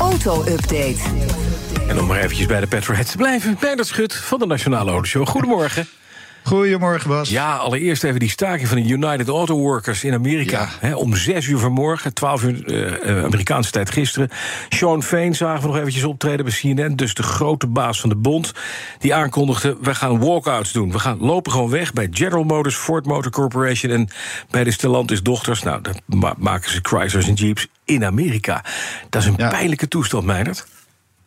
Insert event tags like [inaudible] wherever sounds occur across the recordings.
Auto-update. En om maar eventjes bij de petrolheads te blijven... Bernard Schut van de Nationale Autoshow. Goedemorgen. Goedemorgen, Bas. Ja, allereerst even die staking van de United Auto Workers in Amerika. Om 6 uur vanmorgen, 12 uur uh, Amerikaanse tijd gisteren. Sean Fain zagen we nog eventjes optreden bij CNN. Dus de grote baas van de bond. Die aankondigde, we gaan walkouts doen. We gaan lopen gewoon weg bij General Motors, Ford Motor Corporation... en bij de Stellantis dochters. Nou, dat maken ze Chryslers en Jeeps in Amerika. Dat is een pijnlijke toestand, Meijnerd.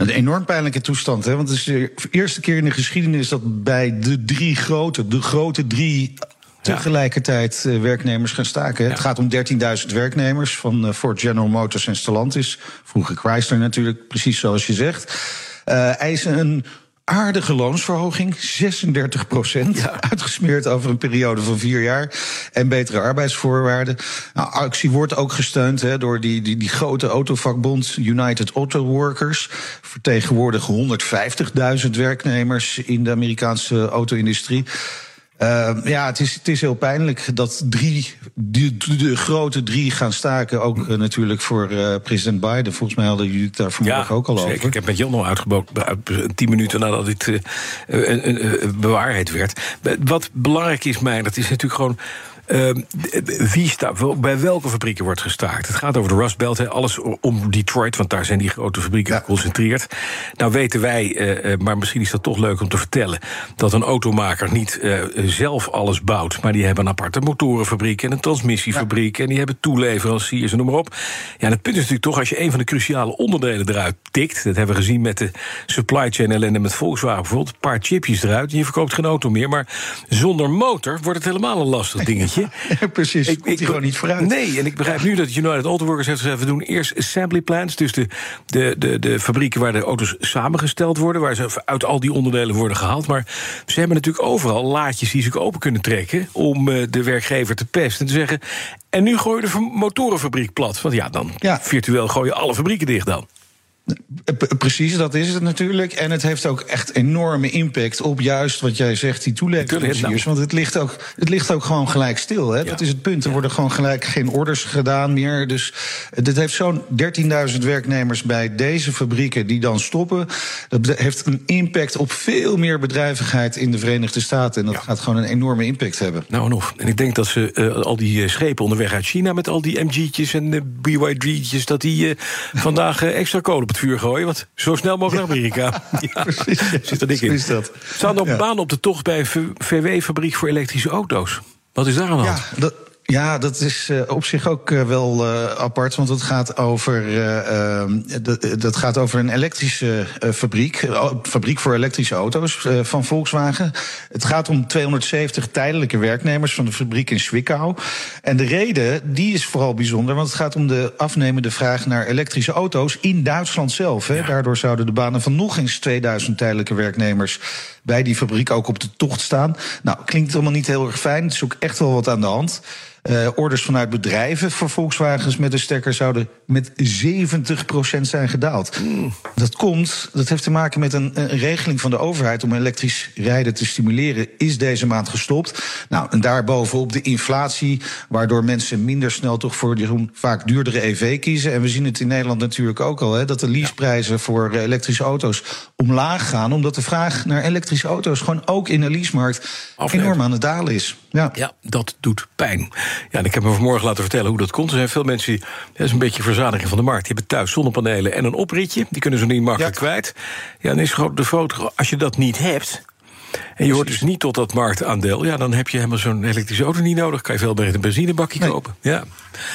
Een enorm pijnlijke toestand, hè? Want het is de eerste keer in de geschiedenis dat bij de drie grote, de grote drie tegelijkertijd uh, werknemers gaan staken. Het gaat om 13.000 werknemers van uh, Ford General Motors en Stellantis. Vroeger Chrysler natuurlijk, precies zoals je zegt. Uh, eisen een aardige loonsverhoging, 36 procent. Uitgesmeerd over een periode van vier jaar. En betere arbeidsvoorwaarden. Nou, actie wordt ook gesteund he, door die, die, die grote autovakbond United Auto Workers. Vertegenwoordigen 150.000 werknemers in de Amerikaanse auto-industrie. Uh, ja, het is, het is heel pijnlijk dat drie, de, de grote drie gaan staken. Ook uh, natuurlijk voor uh, president Biden. Volgens mij hadden jullie het daar vanmorgen ja, ook al zeker. over. Ik heb met Jan al uitgeboden, tien minuten nadat dit bewaarheid werd. Wat belangrijk is mij, dat is natuurlijk gewoon uh, wie bij welke fabrieken wordt gestaakt? Het gaat over de Rust Belt, he, alles om Detroit, want daar zijn die grote fabrieken ja. geconcentreerd. Nou weten wij, uh, maar misschien is dat toch leuk om te vertellen, dat een automaker niet uh, zelf alles bouwt, maar die hebben een aparte motorenfabriek en een transmissiefabriek ja. en die hebben toeleveranciers en noem maar op. Ja, en het punt is natuurlijk toch, als je een van de cruciale onderdelen eruit tikt, dat hebben we gezien met de supply chain ellende met Volkswagen bijvoorbeeld, een paar chipjes eruit en je verkoopt geen auto meer, maar zonder motor wordt het helemaal een lastig dingetje. [laughs] Ja, precies, ik, komt hij gewoon niet vooruit. Nee, en ik begrijp nu dat United Auto Workers heeft gezegd... we doen eerst assembly plants, dus de, de, de, de fabrieken... waar de auto's samengesteld worden, waar ze uit al die onderdelen worden gehaald. Maar ze hebben natuurlijk overal laadjes die ze open kunnen trekken... om uh, de werkgever te pesten en te zeggen... en nu gooi je de motorenfabriek plat. Want ja, dan ja. virtueel gooi je alle fabrieken dicht dan. Precies, dat is het natuurlijk. En het heeft ook echt enorme impact op juist wat jij zegt, die toeleveranciers. Want het ligt ook, het ligt ook gewoon gelijk stil. Hè? Ja. Dat is het punt. Er worden gewoon gelijk geen orders gedaan meer. Dus dit heeft zo'n 13.000 werknemers bij deze fabrieken die dan stoppen. Dat heeft een impact op veel meer bedrijvigheid in de Verenigde Staten. En dat ja. gaat gewoon een enorme impact hebben. Nou en of. En ik denk dat ze uh, al die schepen onderweg uit China met al die MG'tjes en uh, BYD'tjes, dat die uh, [laughs] vandaag extra kolen op het vuur gooien. Want zo snel mogelijk naar Amerika. [laughs] ja, precies. Zit er dik in. Dat. Staan er ook ja. banen op de tocht bij een VW-fabriek voor elektrische auto's? Wat is daar aan de hand? Ja, dat, ja, dat is uh, op zich ook uh, wel uh, apart, want het gaat over, dat, dat gaat over een elektrische fabriek, fabriek voor elektrische auto's van Volkswagen. Het gaat om 270 tijdelijke werknemers van de fabriek in Zwickau. En de reden, die is vooral bijzonder, want het gaat om de afnemende vraag naar elektrische auto's in Duitsland zelf. Hè. Daardoor zouden de banen van nog eens 2000 tijdelijke werknemers bij die fabriek ook op de tocht staan. Nou, klinkt allemaal niet heel erg fijn. Het is ook echt wel wat aan de hand. Uh, orders vanuit bedrijven voor Volkswagens met de stekker zouden met 70% zijn gedaald. Mm. Dat komt, dat heeft te maken met een, een, regeling van de overheid om elektrisch rijden te stimuleren, is deze maand gestopt. Nou, en daarbovenop de inflatie, waardoor mensen minder snel toch voor die vaak duurdere EV kiezen. En we zien het in Nederland natuurlijk ook al, hè, dat de leaseprijzen voor elektrische auto's omlaag gaan, omdat de vraag naar elektrische auto's gewoon ook in de leasemarkt enorm aan het dalen is. Ja. ja, dat doet pijn. Ja, en ik heb me vanmorgen laten vertellen hoe dat komt. Er zijn veel mensen die, dat is een beetje verzadiging van de markt. Die hebben thuis zonnepanelen en een opritje. Die kunnen ze niet makkelijk ja. kwijt. Ja, dan is de foto, als je dat niet hebt... En je hoort dus niet tot dat marktaandeel. Ja, dan heb je helemaal zo'n elektrische auto niet nodig. Kan je veel beter een benzinebakje kopen. Ja.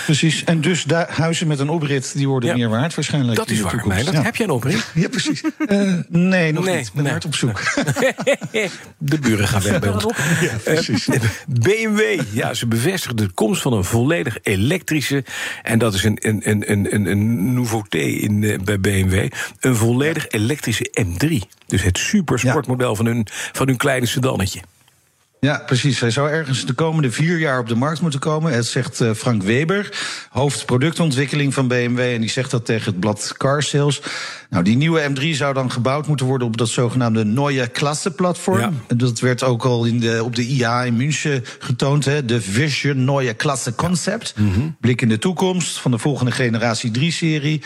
Precies. En dus daar, huizen met een oprit die worden meer waard waarschijnlijk. Dat is waar, mij. Ja. Heb jij een oprit? [laughs] Ja, precies. Uh, nee, nog nee, niet. Ik ben nee. hard op zoek. [laughs] de buren gaan weg bij ons. Ja, precies. [laughs] Uh, BMW, ja, ze bevestigen de komst van een volledig elektrische... en dat is een, een, een, een, een nouveauté in, uh, bij BMW... een volledig elektrische M3. Dus het supersportmodel van, hun, van hun kleine sedannetje. Ja, precies. Hij zou ergens de komende vier jaar op de markt moeten komen. Het zegt uh, Frank Weber, hoofdproductontwikkeling van BMW. En die zegt dat tegen het blad Car Sales. Nou, die nieuwe M3 zou dan gebouwd moeten worden op dat zogenaamde Neue Klasse platform. Ja. Dat werd ook al in de, op de IA in München getoond. Hè? De Vision Neue Klasse Concept. Mm -hmm. Blik in de toekomst van de volgende generatie 3-serie.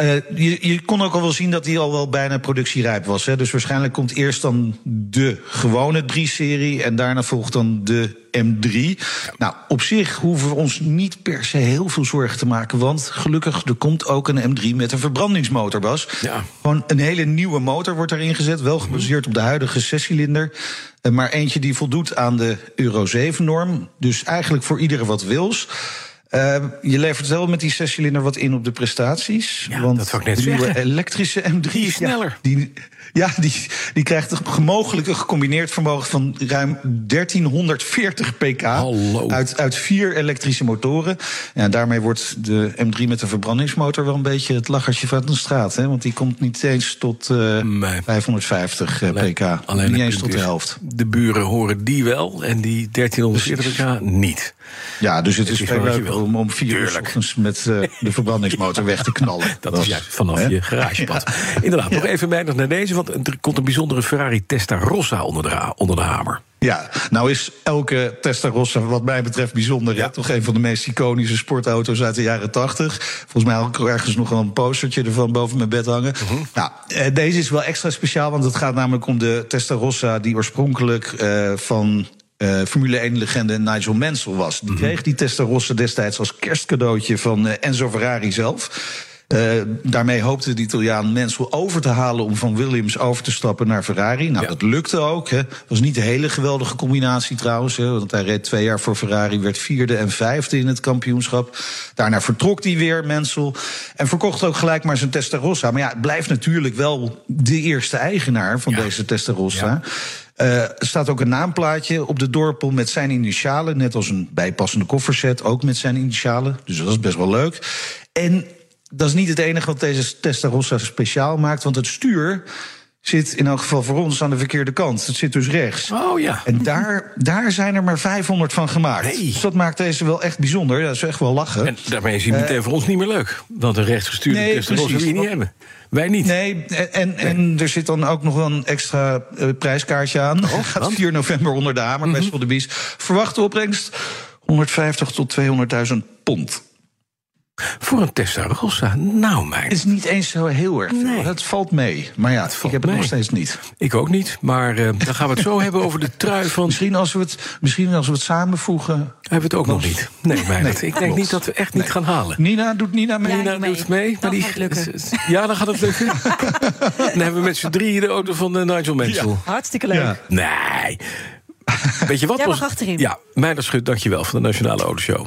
Uh, je, je, kon ook al wel zien dat hij al wel bijna productierijp was. Hè? Dus waarschijnlijk komt eerst dan de gewone 3-serie... en daarna volgt dan de M3. Nou, op zich hoeven we ons niet per se heel veel zorgen te maken... want gelukkig, er komt ook een M3 met een verbrandingsmotor, Bas. Ja. Gewoon een hele nieuwe motor wordt erin gezet... wel gebaseerd op de huidige zescilinder... Eh, maar eentje die voldoet aan de Euro 7-norm. Dus eigenlijk voor iedereen wat wils... Uh, je levert wel met die zescilinder wat in op de prestaties. Ja, want dat ik net de nieuwe elektrische M3 die is sneller. Ja, die, ja, die, die krijgt een mogelijk een gecombineerd vermogen van ruim 1340 pk. Hallo. Uit, uit vier elektrische motoren. Ja, daarmee wordt de M3 met de verbrandingsmotor wel een beetje het lachertje van de straat. Hè? Want die komt niet eens tot uh, nee. 550 uh, pk. Alleen niet eens tot de helft. De buren horen die wel en die 1340 pk niet. Ja, dus het, het is, is om, om vier uur met uh, de verbrandingsmotor [laughs] weg te knallen. Dat is juist vanaf je garagepad. [laughs] Inderdaad, nog even weinig naar deze, want er komt een bijzondere Ferrari Testarossa onder de, onder de hamer. Ja, nou is elke Testarossa wat mij betreft bijzonder. Ja. Toch een van de meest iconische sportauto's uit de jaren 80. Volgens mij had ik ergens nog wel een postertje ervan boven mijn bed hangen. Uh -huh. Nou, eh, deze is wel extra speciaal, want het gaat namelijk om de Testarossa... die oorspronkelijk uh, van uh, Formule 1-legende Nigel Mansell was. Die mm -hmm. kreeg die Testarossa destijds als kerstcadeautje van uh, Enzo Ferrari zelf. Uh, daarmee hoopte de Italiaan Mansell over te halen om van Williams over te stappen naar Ferrari. Nou, ja. dat lukte ook. Het was niet een hele geweldige combinatie trouwens. Hè, want hij reed twee jaar voor Ferrari, werd vierde en vijfde in het kampioenschap. Daarna vertrok hij weer, Mansell. En verkocht ook gelijk maar zijn Testarossa. Maar ja, het blijft natuurlijk wel de eerste eigenaar van ja. deze Testarossa. Ja. Uh, er staat ook een naamplaatje op de dorpel met zijn initialen. Net als een bijpassende kofferset, ook met zijn initialen. Dus dat is best wel leuk. En dat is niet het enige wat deze Testarossa speciaal maakt. Want het stuur zit in elk geval voor ons aan de verkeerde kant. Het zit dus rechts. Oh ja. En daar, daar zijn er maar 500 van gemaakt. Nee. Dus dat maakt deze wel echt bijzonder. Dat is echt wel lachen. En daarmee is hij meteen uh, voor ons niet meer leuk. Want een rechtsgestuurde nee, Testarossa wil je niet hebben. Wij niet. Nee, en, en er zit dan ook nog wel een extra uh, prijskaartje aan. Oh, [laughs] Gaat 4 november onder de hamer, mm -hmm. best wel de bies. Verwachte opbrengst 150 tot 200.000 pond. Voor een Testarossa, nou mijn. Het is niet eens zo heel erg veel. Nee. Het valt mee. Maar ja, ik heb het mee. nog steeds niet. Ik ook niet. Maar uh, dan gaan we het zo [laughs] hebben over de trui van. Misschien als we het, misschien als we het samenvoegen. Hebben we het ook nog niet. Nee, mijn. Nee, ik denk niet dat we echt nee. niet gaan halen. Nina doet Nina mee. Nina mee. doet mee. Maar die. [laughs] Ja, dan gaat het lukken. [laughs] dan hebben we met z'n drieën de auto van uh, Nigel Mansell. Ja. Hartstikke leuk. Ja. Nee. Weet je wat? Jij mag achterin. Ja, Meijner Schut, dankjewel van de Nationale Autoshow.